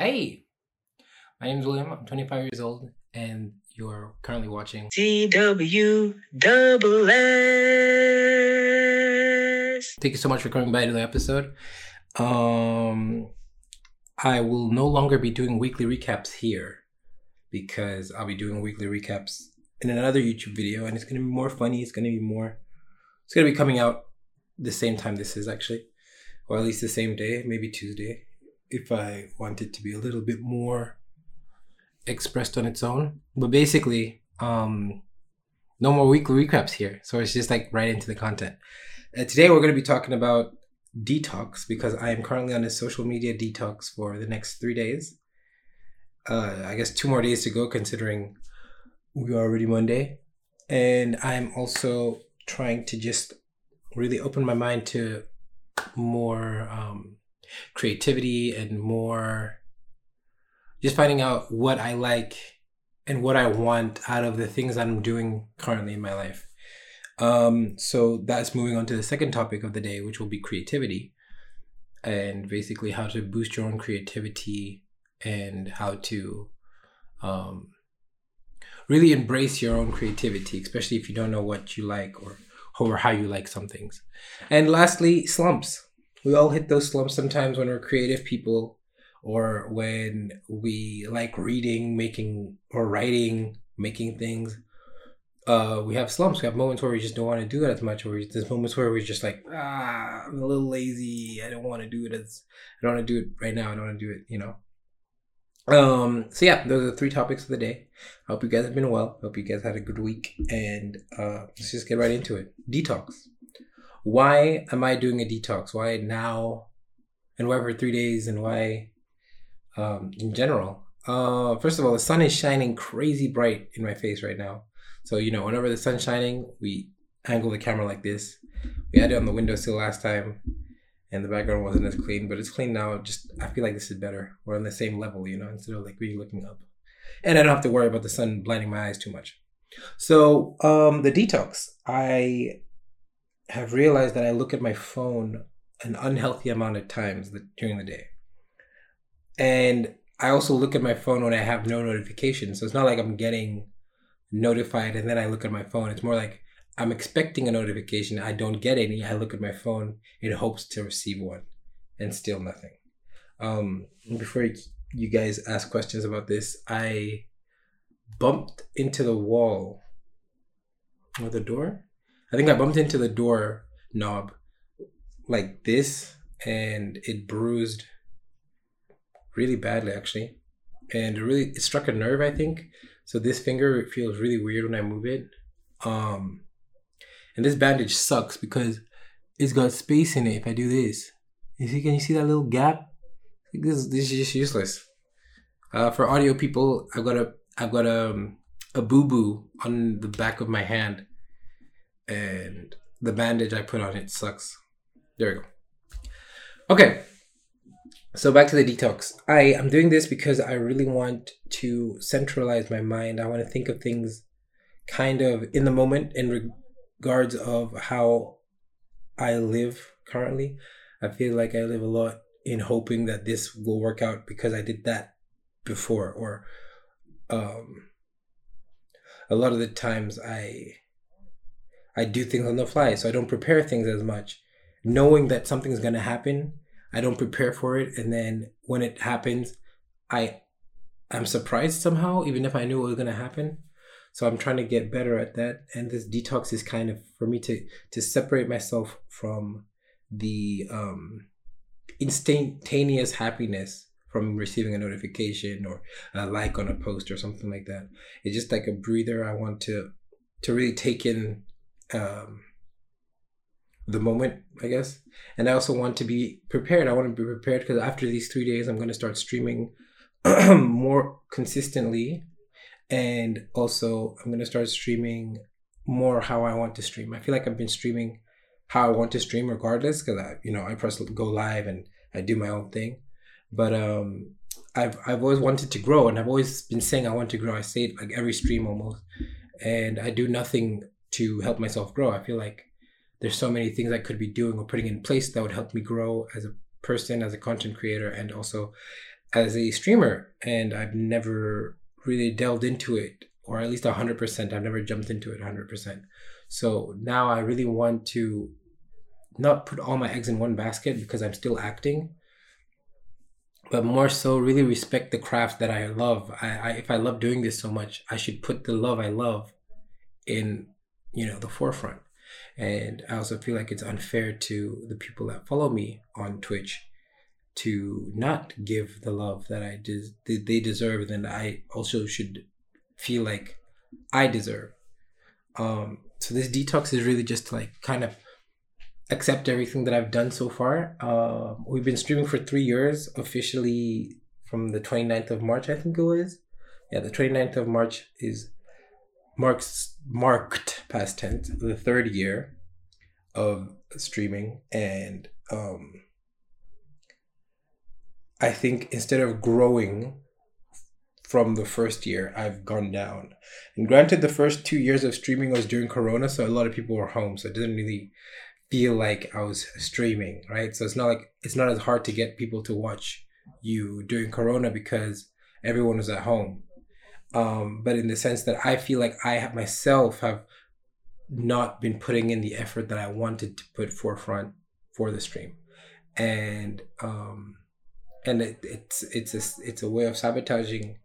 Hey, my name is William. I'm 25 years old, and you're currently watching CW double S. Thank you so much for coming by to the episode. Um, I will no longer be doing weekly recaps here because I'll be doing weekly recaps in another YouTube video, and it's going to be more funny. It's going to be more. It's going to be coming out the same time this is actually, or at least the same day, maybe Tuesday, if I want it to be a little bit more expressed on its own. But basically, um, no more weekly recaps here. So it's just like right into the content. Uh, today we're going to be talking about detox because I am currently on a social media detox for the next three days. Uh, I guess two more days to go, considering we are already Monday. And I'm also trying to just really open my mind to more um, creativity and more just finding out what I like and what I want out of the things that I'm doing currently in my life. Um, so that's moving on to the second topic of the day, which will be creativity and basically how to boost your own creativity and how to um, really embrace your own creativity, especially if you don't know what you like or, or how you like some things. And lastly, slumps. We all hit those slumps sometimes when we're creative people or when we like reading, making, or writing, making things uh, we have slumps. We have moments where we just don't want to do it as much. Or there's moments where we're just like, ah, I'm a little lazy. I don't want to do it as I don't want to do it right now. I don't want to do it, you know. Um. So yeah, those are the three topics of the day. I hope you guys have been well. Hope you guys had a good week. And uh, let's just get right into it. Detox. Why am I doing a detox? Why now? And why for three days? And why, um, in general? Uh, first of all, the sun is shining crazy bright in my face right now so, you know, whenever the sun's shining, we angle the camera like this. We had it on the windowsill last time and the background wasn't as clean, but it's clean now. Just, I feel like this is better. We're on the same level, you know, instead of like really looking up. And I don't have to worry about the sun blinding my eyes too much. So, um, the detox. I have realized that I look at my phone an unhealthy amount of times during the day. And I also look at my phone when I have no notifications. So it's not like I'm getting notified and then I look at my phone. It's more like I'm expecting a notification. I don't get any. I look at my phone in hopes to receive one and still nothing. Um, before you guys ask questions about this, I bumped into the wall or the door. I think I bumped into the door knob like this and it bruised really badly actually. And it really it struck a nerve, I think. So this finger feels really weird when I move it. Um, and this bandage sucks because it's got space in it. If I do this, you see, can you see that little gap? This this is just useless. Uh, for audio people, I've got a I've got a um, a boo boo on the back of my hand, and the bandage I put on it sucks. There we go. Okay, so back to the detox. I am doing this because I really want to centralize my mind. I want to think of things kind of in the moment in regards of how I live currently. I feel like I live a lot in hoping that this will work out because I did that before or um a lot of the times I I do things on the fly so I don't prepare things as much knowing that something's going to happen I don't prepare for it, and then when it happens, I I'm surprised somehow, even if I knew it was gonna happen. So I'm trying to get better at that, and this detox is kind of for me to to separate myself from the um, instantaneous happiness from receiving a notification or a like on a post or something like that. It's just like a breather. I want to to really take in um, the moment, I guess. And I also want to be prepared. I want to be prepared because after these three days, I'm going to start streaming more consistently. And also, I'm going to start streaming more how I want to stream. I feel like I've been streaming how I want to stream regardless because I, you know, I press go live and I do my own thing. But um, I've I've always wanted to grow, and I've always been saying I want to grow. I say it like every stream almost, and I do nothing to help myself grow. I feel like there's so many things I could be doing or putting in place that would help me grow as a person, as a content creator, and also as a streamer, and I've never really delved into it, or at least hundred percent. I've never jumped into it hundred percent. So now I really want to not put all my eggs in one basket because I'm still acting, but more so really respect the craft that I love. I, I if I love doing this so much, I should put the love I love in you know the forefront. And I also feel like it's unfair to the people that follow me on Twitch to not give the love that I des- they deserve, then I also should feel like I deserve. Um, so this detox is really just to like kind of accept everything that I've done so far. Uh, we've been streaming for three years, officially from the 29th of March, I think it was. Yeah, the 29th of March is marks marked past tense the third year of streaming and um I think instead of growing from the first year, I've gone down. And granted, the first two years of streaming was during Corona, so a lot of people were home, so it didn't really feel like I was streaming, right? So it's not like it's not as hard to get people to watch you during Corona because everyone was at home. Um, but in the sense that I feel like I have myself have not been putting in the effort that I wanted to put forefront for the stream, and um, and it, it's it's a, it's a way of sabotaging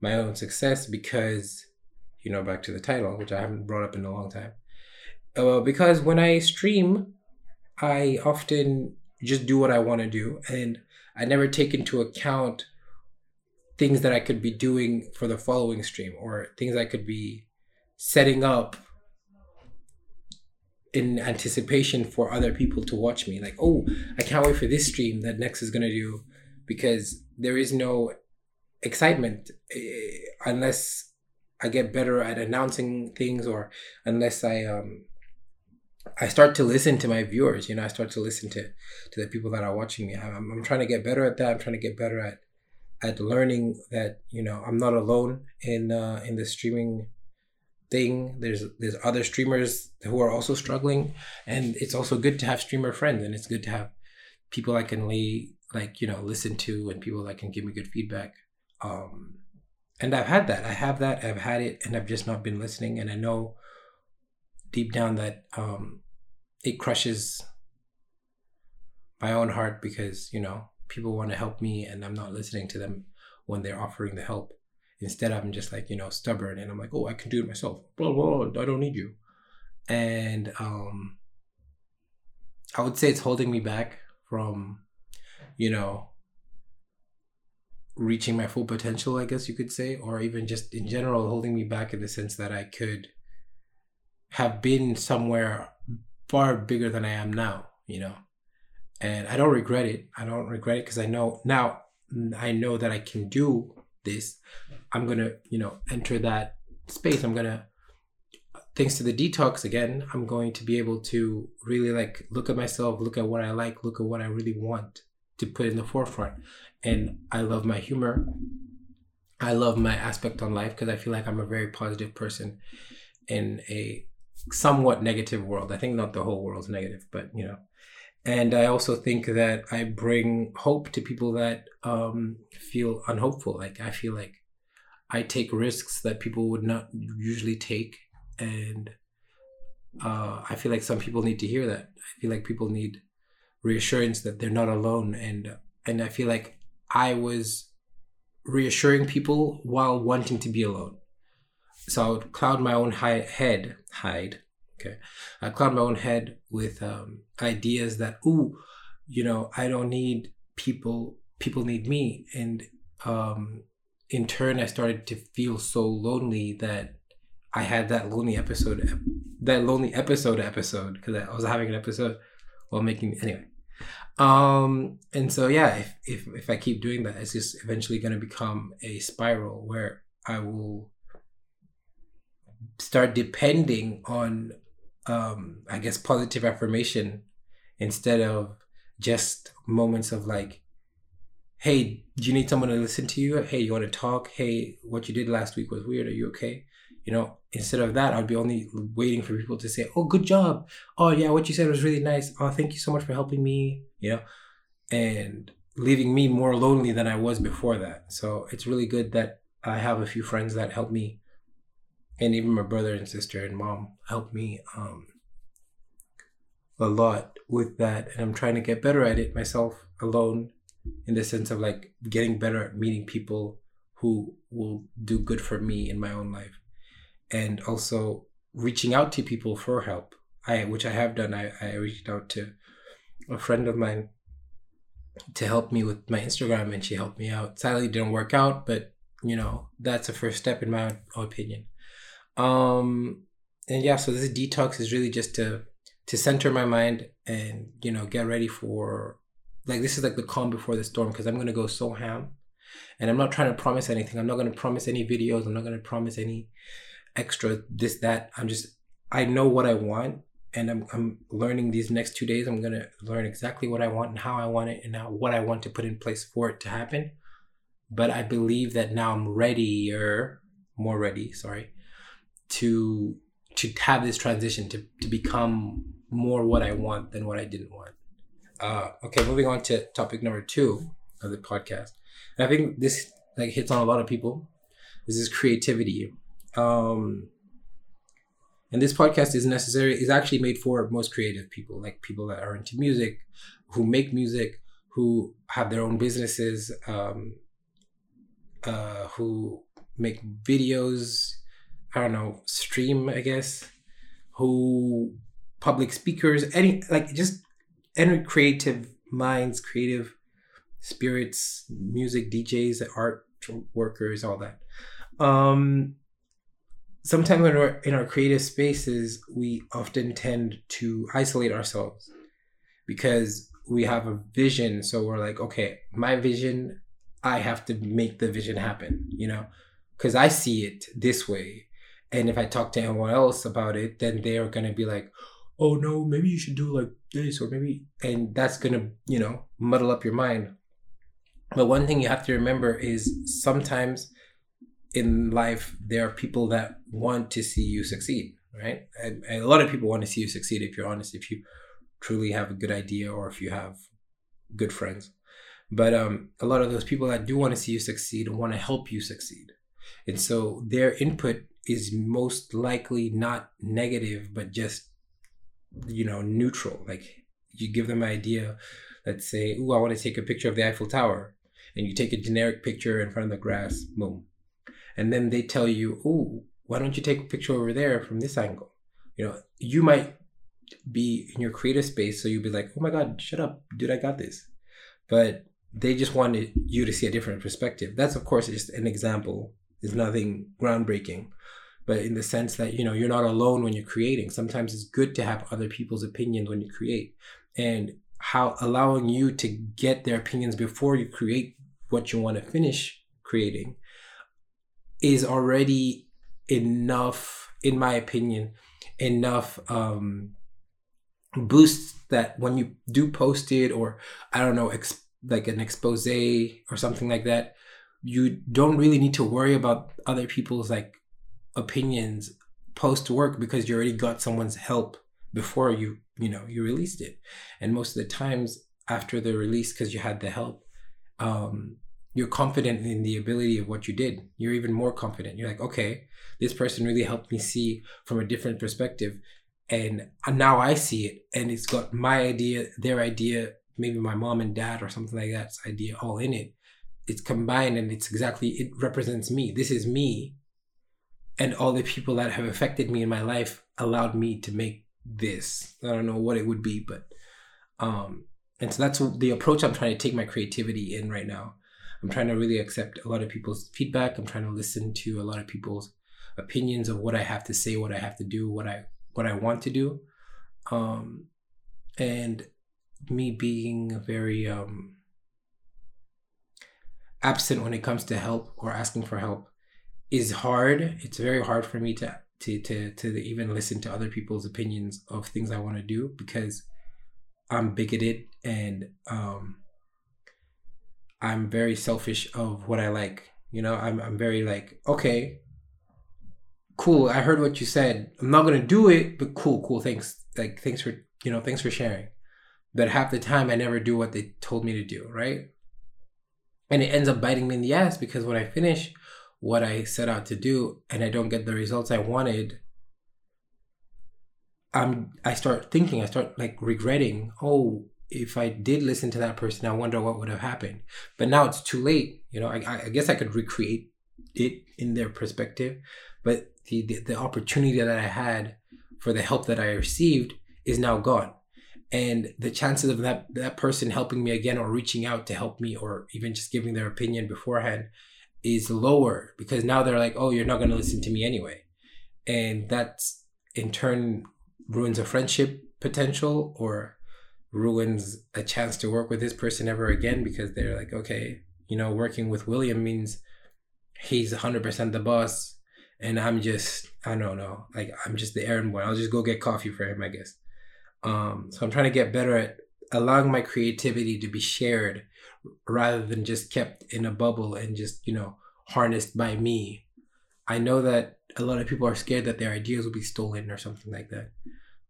my own success because you know back to the title which i haven't brought up in a long time. Uh, because when i stream i often just do what i want to do and i never take into account things that i could be doing for the following stream or things i could be setting up in anticipation for other people to watch me like oh i can't wait for this stream that next is going to do because there is no excitement uh, unless I get better at announcing things or unless I um I start to listen to my viewers, you know, I start to listen to to the people that are watching me. I'm, I'm trying to get better at that. I'm trying to get better at at learning that you know I'm not alone in uh, in the streaming thing. There's there's other streamers who are also struggling, and it's also good to have streamer friends, and it's good to have people I can lay like you know listen to and people that can give me good feedback. Um and i've had that. I have that i've had it and i've just not been listening. And i know deep down that um it crushes my own heart because you know people want to help me and i'm not listening to them when they're offering the help. Instead i'm just like you know stubborn and i'm like oh i can do it myself. Blah blah, blah. I don't need you. And um i would say it's holding me back from you know, reaching my full potential, I guess you could say, or even just in general holding me back in the sense that I could have been somewhere far bigger than I am now, you know. And I don't regret it. I don't regret it because I know now mm, I know that I can do this. I'm to, you know, enter that space. I'm to thanks to the detox again, I'm going to be able to really like look at myself, look at what I like, look at what I really want to put in the forefront. And I love my humor. I love my aspect on life because I feel like I'm a very positive person in a somewhat negative world. I think not the whole world's negative, but you know. And I also think that I bring hope to people that um, feel unhopeful. Like I feel like I take risks that people would not usually take, and uh, I feel like some people need to hear that. I feel like people need reassurance that they're not alone and and I feel like I was reassuring people while wanting to be alone. So I would cloud my own head, hide. Okay, I cloud my own head with um, ideas that, ooh, you know, I don't need people. People need me, and um, in turn, I started to feel so lonely that I had that lonely episode, that lonely episode episode because I was having an episode while making anyway. Um, and so yeah, if, if if I keep doing that, it's just eventually going to become a spiral where I will start depending on, um, I guess, positive affirmation instead of just moments of like, hey, do you need someone to listen to you? Hey, you want to talk? Hey, what you did last week was weird. Are you okay? you know instead of that i'd be only waiting for people to say oh good job oh yeah what you said was really nice oh thank you so much for helping me you know and leaving me more lonely than I was before that. So it's really good that I have a few friends that help me, and even my brother and sister and mom help me um, a lot with that. And I'm trying to get better at it myself alone, in the sense of like getting better at meeting people who will do good for me in my own life, and also reaching out to people for help. I which I have done. I, I reached out to a friend of mine to help me with my Instagram, and she helped me out. Sadly, didn't work out, but you know that's a first step in my opinion. Um, and yeah, so this detox is really just to to center my mind and you know get ready for like this is like the calm before the storm because I'm gonna go so ham, and I'm not trying to promise anything. I'm not gonna promise any videos. I'm not gonna promise any extra this that. I'm just I know what I want and I'm, I'm learning these next two days i'm to learn exactly what i want and how i want it and how, what i want to put in place for it to happen but i believe that now i'm readier more ready sorry to to have this transition to, to become more what i want than what i didn't want. Uh, okay moving on to topic number two of the podcast. And i think this like hits on a lot of people. This is creativity. Um and this podcast is necessary is actually made for most creative people like people that are into music who make music who have their own businesses um, uh, who make videos i don't know stream i guess who public speakers any like just any creative minds creative spirits music djs art workers all that um sometimes when we're in our creative spaces, we often tend to isolate ourselves because we have a vision. So we're like, okay, my vision, I have to make the vision happen, you know, because I see it this way. And if I talk to anyone else about it, then they're to be like, oh no, maybe you should do like this, or maybe, and that's to, you know, muddle up your mind. But one thing you have to remember is sometimes in life there are people that want to see you succeed right? And, and, a lot of people want to see you succeed if you're honest if you truly have a good idea or if you have good friends. But um, a lot of those people that do want to see you succeed want to help you succeed. And so their input is most likely not negative but just you know neutral like you give them an idea let's say oh i want to take a picture of the eiffel tower and you take a generic picture in front of the grass boom and then they tell you, "Oh, why don't you take a picture over there from this angle?" You know, you might be in your creative space, so you'll be like, "Oh my god, shut up, dude, I got this," but they just wanted you to see a different perspective. That's of course just an example. It's nothing groundbreaking, but in the sense that you know you're not alone when you're creating. Sometimes it's good to have other people's opinions when you create, and how allowing you to get their opinions before you create what you want to finish creating is already enough, in my opinion, enough um, boost that when you do post it or I don't know, like an expose or something like that, you don't really need to worry about other people's like opinions post work because you already got someone's help before you you know you released it and most of the times after the release because you had the help um you're confident in the ability of what you did. You're even more confident. You're like, okay, this person really helped me see from a different perspective. And now I see it. And it's got my idea, their idea, maybe my mom and dad or something like that's idea all in it. It's combined and it's exactly, it represents me. This is me. And all the people that have affected me in my life allowed me to make this. I don't know what it would be, but, um, and so that's the approach I'm trying to take my creativity in right now I'm trying to really accept a lot of people's feedback. I'm trying to listen to a lot of people's opinions of what I have to say, what I have to do, what I what I want to do. Um, and me being a very um, absent when it comes to help or asking for help is hard. It's very hard for me to to to to even listen to other people's opinions of things I want to do because I'm bigoted and um, I'm very selfish of what I like. You know, I'm I'm very like, okay, cool. I heard what you said. I'm not gonna do it, but cool, cool. Thanks. Like, thanks for you know, thanks for sharing. But half the time, I never do what they told me to do. Right? And it ends up biting me in the ass because when I finish what I set out to do and I don't get the results I wanted, I'm I start thinking, I start like regretting, oh, if I did listen to that person, I wonder what would have happened. But now it's too late. You know, I, I guess I could recreate it in their perspective, but the, the, the opportunity that I had for the help that I received is now gone. And the chances of that that person helping me again or reaching out to help me or even just giving their opinion beforehand is lower because now they're like, oh, you're not going to listen to me anyway. And that's in turn ruins a friendship potential or ruins a chance to work with this person ever again because they're like, okay, you know, working with William means he's 100% the boss and I'm just, I don't know, like I'm just the errand boy. I'll just go get coffee for him, I guess. Um, so I'm trying to get better at allowing my creativity to be shared rather than just kept in a bubble and just, you know, harnessed by me. I know that a lot of people are scared that their ideas will be stolen or something like that.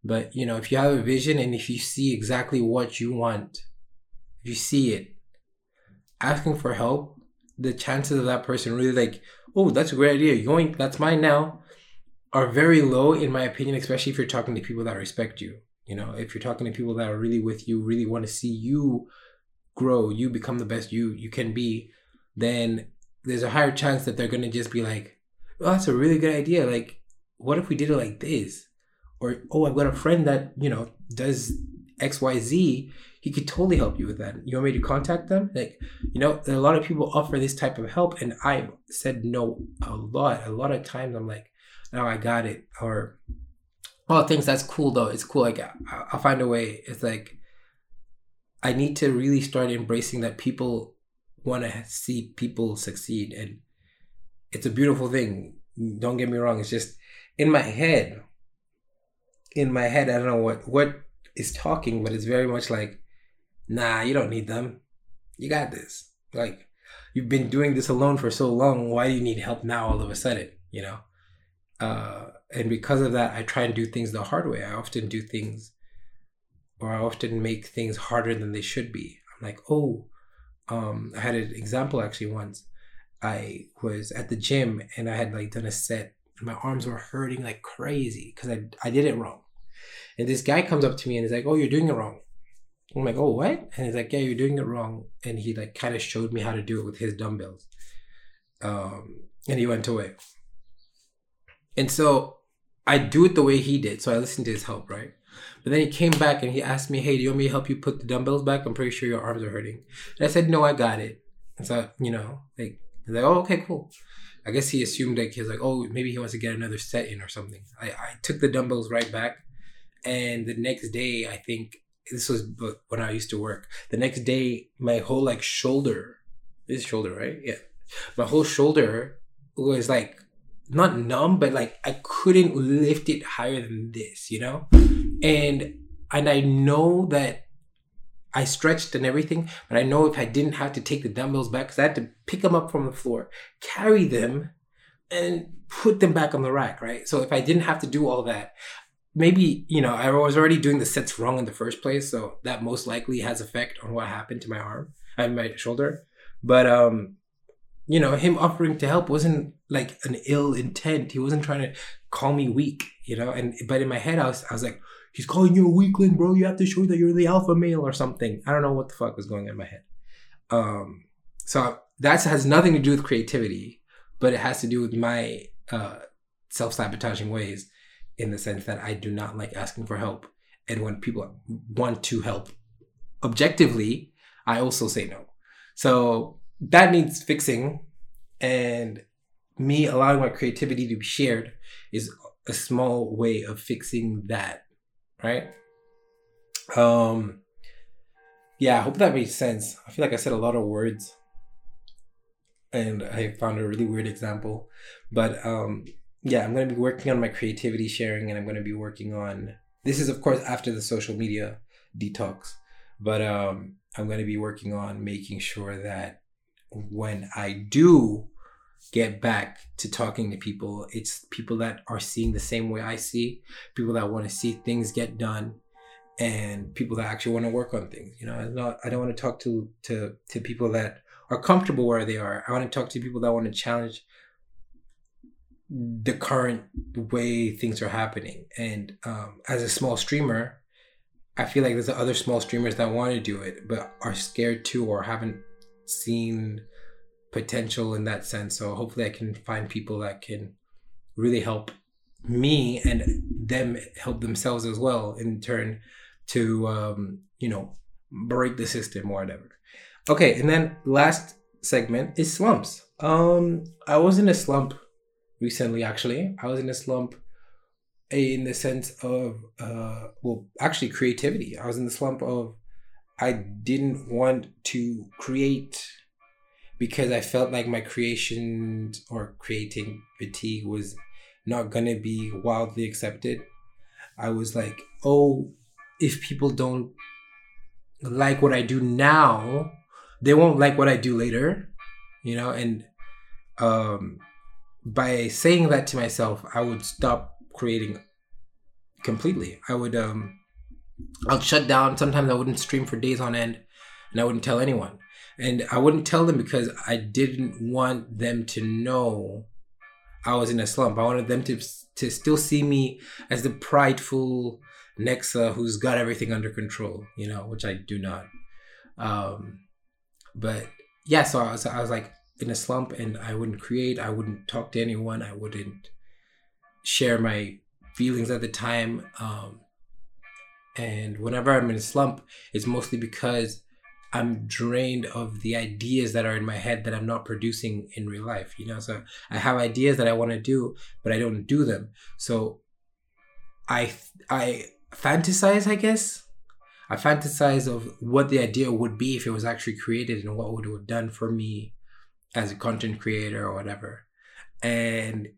But, you know, if you have a vision and if you see exactly what you want, if you see it, asking for help, the chances of that person really like, oh, that's a great idea, yoink, that's mine now, are very low, in my opinion, especially if you're talking to people that respect you. You know, if you're talking to people that are really with you, really want to see you grow, you become the best you you can be, then there's a higher chance that they're gonna just be like, oh, that's a really good idea. Like, what if we did it like this? Or oh, I've got a friend that you know does X Y Z. He could totally help you with that. You want me to contact them? Like, you know, a lot of people offer this type of help, and I said no a lot. A lot of times, I'm like, no, I got it, or all things that's cool though. It's cool. Like I'll find a way. It's like I need to really start embracing that people want to see people succeed, and it's a beautiful thing. Don't get me wrong. It's just in my head. In my head, I don't know what what is talking, but it's very much like, nah, you don't need them. You got this. Like you've been doing this alone for so long. Why do you need help now all of a sudden? You know. Uh, and because of that, I try and do things the hard way. I often do things, or I often make things harder than they should be. I'm like, oh, um, I had an example actually once. I was at the gym and I had like done a set, and my arms were hurting like crazy because I I did it wrong. And this guy comes up to me and he's like, "Oh, you're doing it wrong." I'm like, "Oh, what?" And he's like, "Yeah, you're doing it wrong." And he like kind of showed me how to do it with his dumbbells. Um, and he went away. And so I do it the way he did. So I listened to his help, right? But then he came back and he asked me, Hey, do you want me to help you put the dumbbells back? I'm pretty sure your arms are hurting. And I said, No, I got it. And so, you know, like, like, Oh, okay, cool. I guess he assumed like he was like, Oh, maybe he wants to get another set in or something. I, I took the dumbbells right back. And the next day, I think this was when I used to work. The next day, my whole like shoulder, this shoulder, right? Yeah. My whole shoulder was like not numb, but like I couldn't lift it higher than this, you know? And and I know that I stretched and everything, but I know if I didn't have to take the dumbbells back, because I had to pick them up from the floor, carry them, and put them back on the rack, right? So if I didn't have to do all that, maybe, you know, I was already doing the sets wrong in the first place, so that most likely has effect on what happened to my arm and my shoulder. But um you know, him offering to help wasn't like an ill intent. He wasn't trying to call me weak, you know. And but in my head, I was, I was like, he's calling you a weakling, bro. You have to show that you're the alpha male or something. I don't know what the fuck was going on in my head. Um, so that has nothing to do with creativity, but it has to do with my uh, self sabotaging ways, in the sense that I do not like asking for help, and when people want to help objectively, I also say no. So that needs fixing and me allowing my creativity to be shared is a small way of fixing that right? Um yeah i hope that makes sense. I feel like i said a lot of words and i found a really weird example but um yeah i'm going to be working on my creativity sharing and i'm going to be working on this is of course after the social media detox but um i'm going to be working on making sure that when I do get back to talking to people, it's people that are seeing the same way I see, people that want to see things get done, and people that actually want to work on things. You know, I not I don't want to talk to to to people that are comfortable where they are. I want to talk to people that want to challenge the current way things are happening. And um, as a small streamer, I feel like there's other small streamers that want to do it, but are scared to or haven't seen potential in that sense. So hopefully, I can find people that can really help me and them help themselves as well in turn to um, you know break the system or whatever. Okay, and then last segment is slumps. Um, I was in a slump recently. Actually, I was in a slump in the sense of uh, well, actually creativity. I was in the slump of I didn't want to create because I felt like my creation or creating fatigue was not gonna be wildly accepted. I was like, oh, if people don't like what I do now, they won't like what I do later, you know. And um, by saying that to myself, I would stop creating completely. I would um, I'd shut down. Sometimes I wouldn't stream for days on end, and I wouldn't tell anyone. And I wouldn't tell them because I didn't want them to know I was in a slump. I wanted them to to still see me as the prideful Nexuh who's got everything under control, you know, which I do not. Um, but yeah, so I was I was like in a slump, and I wouldn't create. I wouldn't talk to anyone. I wouldn't share my feelings at the time. Um, and whenever I'm in a slump, it's mostly because I'm drained of the ideas that are in my head that I'm not producing in real life. You know, so I have ideas that I want to do, but I don't do them. So I I fantasize, I guess. I fantasize of what the idea would be if it was actually created and what would it have done for me as a content creator or whatever. And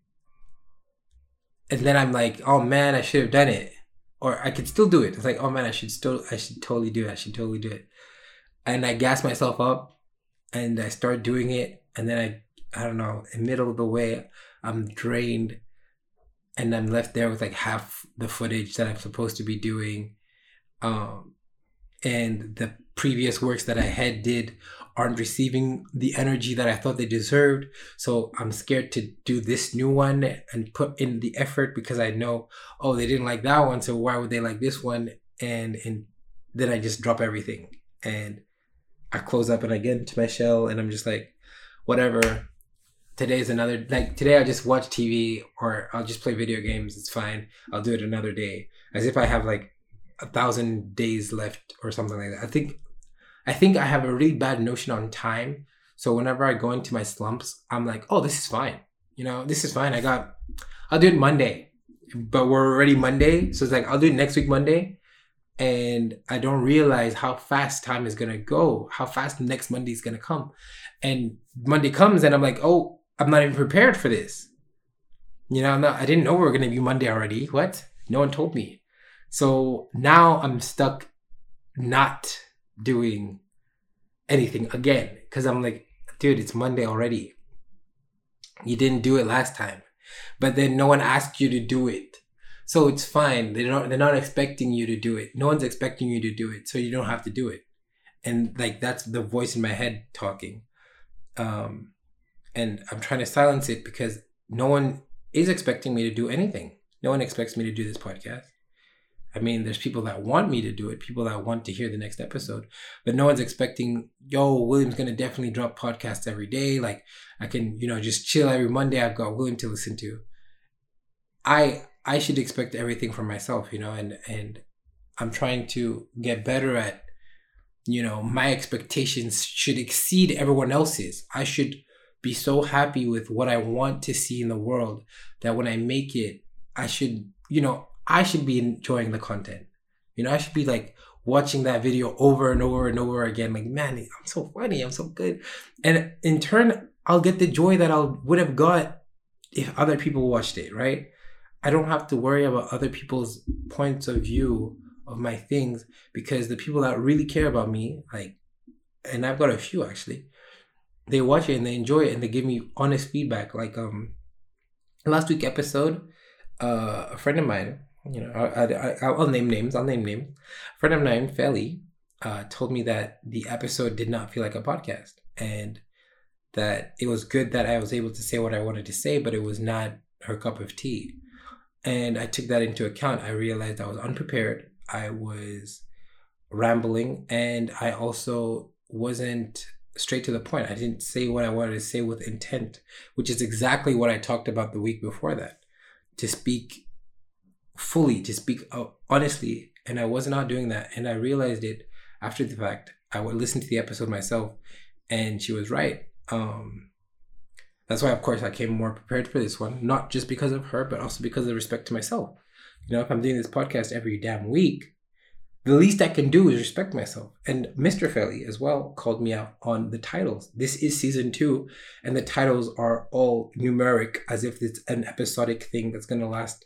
and then I'm like, oh man, I should have done it. Or I could still do it. It's like, oh man, I should still I should totally do it. I should totally do it and I gas myself up and I start doing it and then I I don't know, in middle of the way I'm drained and I'm left there with like half the footage that I'm supposed to be doing. Um and the previous works that I had did aren't receiving the energy that I thought they deserved. So I'm scared to do this new one and put in the effort because I know, oh, they didn't like that one, so why would they like this one? And and then I just drop everything. And I close up and I get into my shell and I'm just like, whatever. Today's another like today I'll just watch TV or I'll just play video games. It's fine. I'll do it another day. As if I have like a thousand days left or something like that. I think I think I have a really bad notion on time. So whenever I go into my slumps, I'm like, oh, this is fine. You know, this is fine. I got I'll do it Monday. But we're already Monday. So it's like I'll do it next week Monday and I don't realize how fast time is gonna go, how fast next Monday is gonna come. And Monday comes and I'm like, oh, I'm not even prepared for this. You know, not, I didn't know we were gonna be Monday already. What? No one told me. So now I'm stuck not doing anything again. Cause I'm like, dude, it's Monday already. You didn't do it last time. But then no one asked you to do it. So it's fine. They're not they're not expecting you to do it. No one's expecting you to do it, so you don't have to do it. And like that's the voice in my head talking. Um and I'm trying to silence it because no one is expecting me to do anything. No one expects me to do this podcast. I mean, there's people that want me to do it, people that want to hear the next episode, but no one's expecting, yo, William's gonna definitely drop podcasts every day. Like I can, you know, just chill every Monday. I've got William to listen to. I I should expect everything from myself, you know, and and I'm trying to get better at you know, my expectations should exceed everyone else's. I should be so happy with what I want to see in the world that when I make it, I should, you know, I should be enjoying the content. You know, I should be like watching that video over and over and over again. Like, man, I'm so funny. I'm so good. And in turn, I'll get the joy that I would have got if other people watched it, right? I don't have to worry about other people's points of view of my things because the people that really care about me, like, and I've got a few actually, they watch it and they enjoy it and they give me honest feedback. Like, um, last week episode, uh, a friend of mine, you know, I, I, I'll name names. I'll name names. A friend of mine, Feli, uh, told me that the episode did not feel like a podcast. and that it was good that I was able to say what I wanted to say, but it was not her cup of tea. And I took that into account. I realized I was unprepared. I was rambling, and I also wasn't straight to the point. I didn't say what I wanted to say with intent, which is exactly what I talked about the week before that. To speak fully, to speak honestly, and I was not doing that. And I realized it after the fact. I would listen to the episode myself, and she was right. Um, that's why, of course, I came more prepared for this one, not just because of her, but also because of respect to myself. You know, if I'm doing this podcast every damn week, the least I can do is respect myself. And Mr. Felly as well called me out on the titles. This is season two, and the titles are all numeric as if it's an episodic thing that's going to last,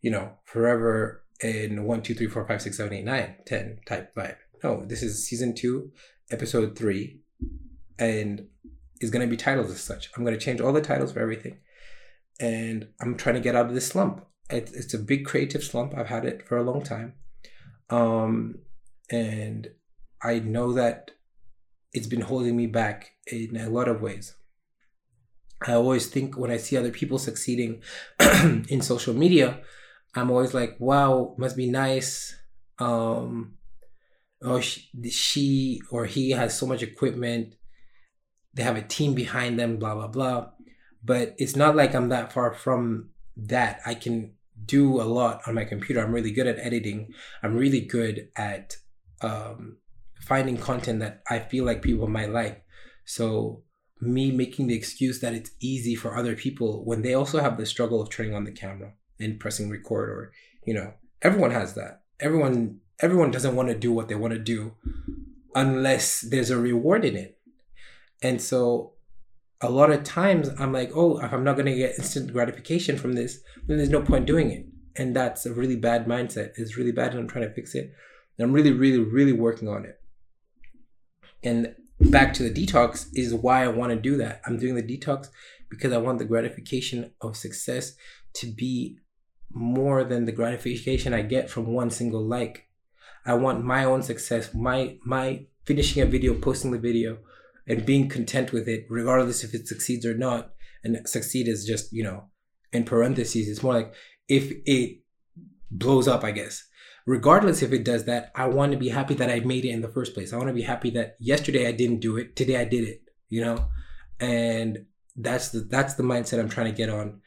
you know, forever in one, two, three, four, five, six, seven, eight, nine, ten type vibe. No, this is season two, episode three, and is going to be titled as such. I'm going to change all the titles for everything. And I'm trying to get out of this slump. It, it's a big creative slump. I've had it for a long time. Um, and I know that it's been holding me back in a lot of ways. I always think when I see other people succeeding in social media, I'm always like, wow, must be nice. Um, oh, she, she or he has so much equipment. They have a team behind them, blah, blah, blah. But it's not like I'm that far from that. I can do a lot on my computer. I'm really good at editing. I'm really good at um, finding content that I feel like people might like. So me making the excuse that it's easy for other people when they also have the struggle of turning on the camera and pressing record or you know everyone has that everyone everyone doesn't want to do what they want to do unless there's a reward in it and so a lot of times I'm like, oh, if I'm not going to get instant gratification from this, then there's no point doing it. And that's a really bad mindset. It's really bad, and I'm trying to fix it. And I'm really, really, really working on it. And back to the detox is why I want to do that. I'm doing the detox because I want the gratification of success to be more than the gratification I get from one single like. I want my own success, my my finishing a video, posting the video, and being content with it, regardless if it succeeds or not. And succeed is just, you know, in parentheses. It's more like if it blows up, I guess. Regardless if it does that, I want to be happy that I made it in the first place. I want to be happy that yesterday I didn't do it, today I did it, you know? And that's the that's the mindset I'm trying to get on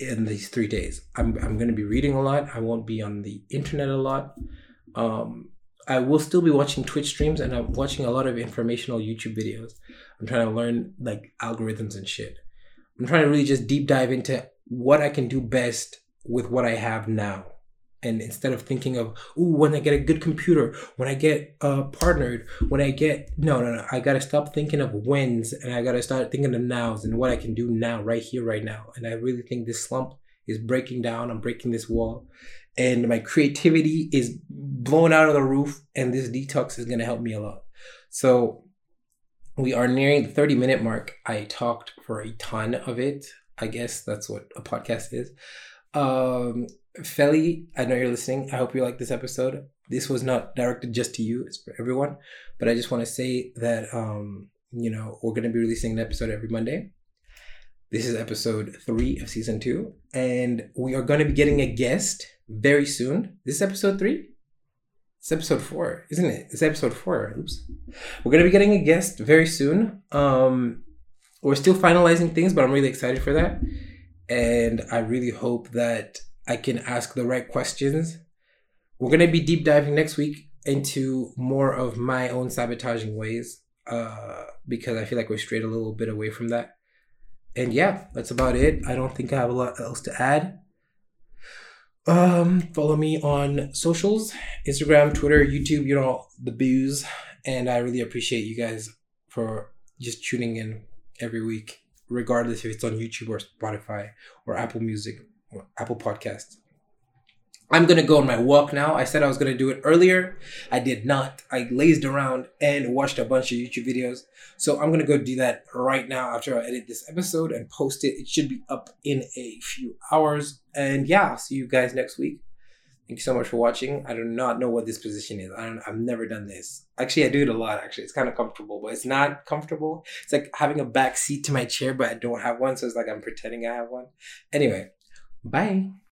in these three days. I'm I'm gonna be reading a lot. I won't be on the internet a lot. Um, I will still be watching Twitch streams and I'm watching a lot of informational YouTube videos. I'm trying to learn like algorithms and shit. I'm trying to really just deep dive into what I can do best with what I have now. And instead of thinking of, ooh, when I get a good computer, when I get uh, partnered, when I get, no, no, no. I got to stop thinking of wins and I got to start thinking of nows and what I can do now, right here, right now. And I really think this slump is breaking down. I'm breaking this wall and my creativity is blown out of the roof and this detox is to help me a lot so we are nearing the 30 minute mark i talked for a ton of it i guess that's what a podcast is um Felly, I know you're listening. I hope you like this episode. This was not directed just to you, it's for everyone. But I just want to say that um, you know, we're gonna be releasing an episode every Monday. This is episode three of season two, and we are gonna be getting a guest very soon. This is episode three. It's episode four, isn't it? It's episode four. Oops. We're gonna be getting a guest very soon. Um, we're still finalizing things, but I'm really excited for that, and I really hope that I can ask the right questions. We're gonna be deep diving next week into more of my own sabotaging ways, uh, because I feel like we're strayed a little bit away from that. And yeah, that's about it. I don't think I have a lot else to add. Um, follow me on socials, Instagram, Twitter, YouTube, you know, the booze. And I really appreciate you guys for just tuning in every week, regardless if it's on YouTube or Spotify or Apple Music or Apple Podcasts. I'm gonna go on my walk now. I said I was gonna do it earlier. I did not. I lazed around and watched a bunch of YouTube videos. So I'm gonna go do that right now after I edit this episode and post it. It should be up in a few hours. And yeah, I'll see you guys next week. Thank you so much for watching. I do not know what this position is. I don't. I've never done this. Actually, I do it a lot. Actually, it's kind of comfortable, but it's not comfortable. It's like having a back seat to my chair, but I don't have one, so it's like I'm pretending I have one. Anyway, bye.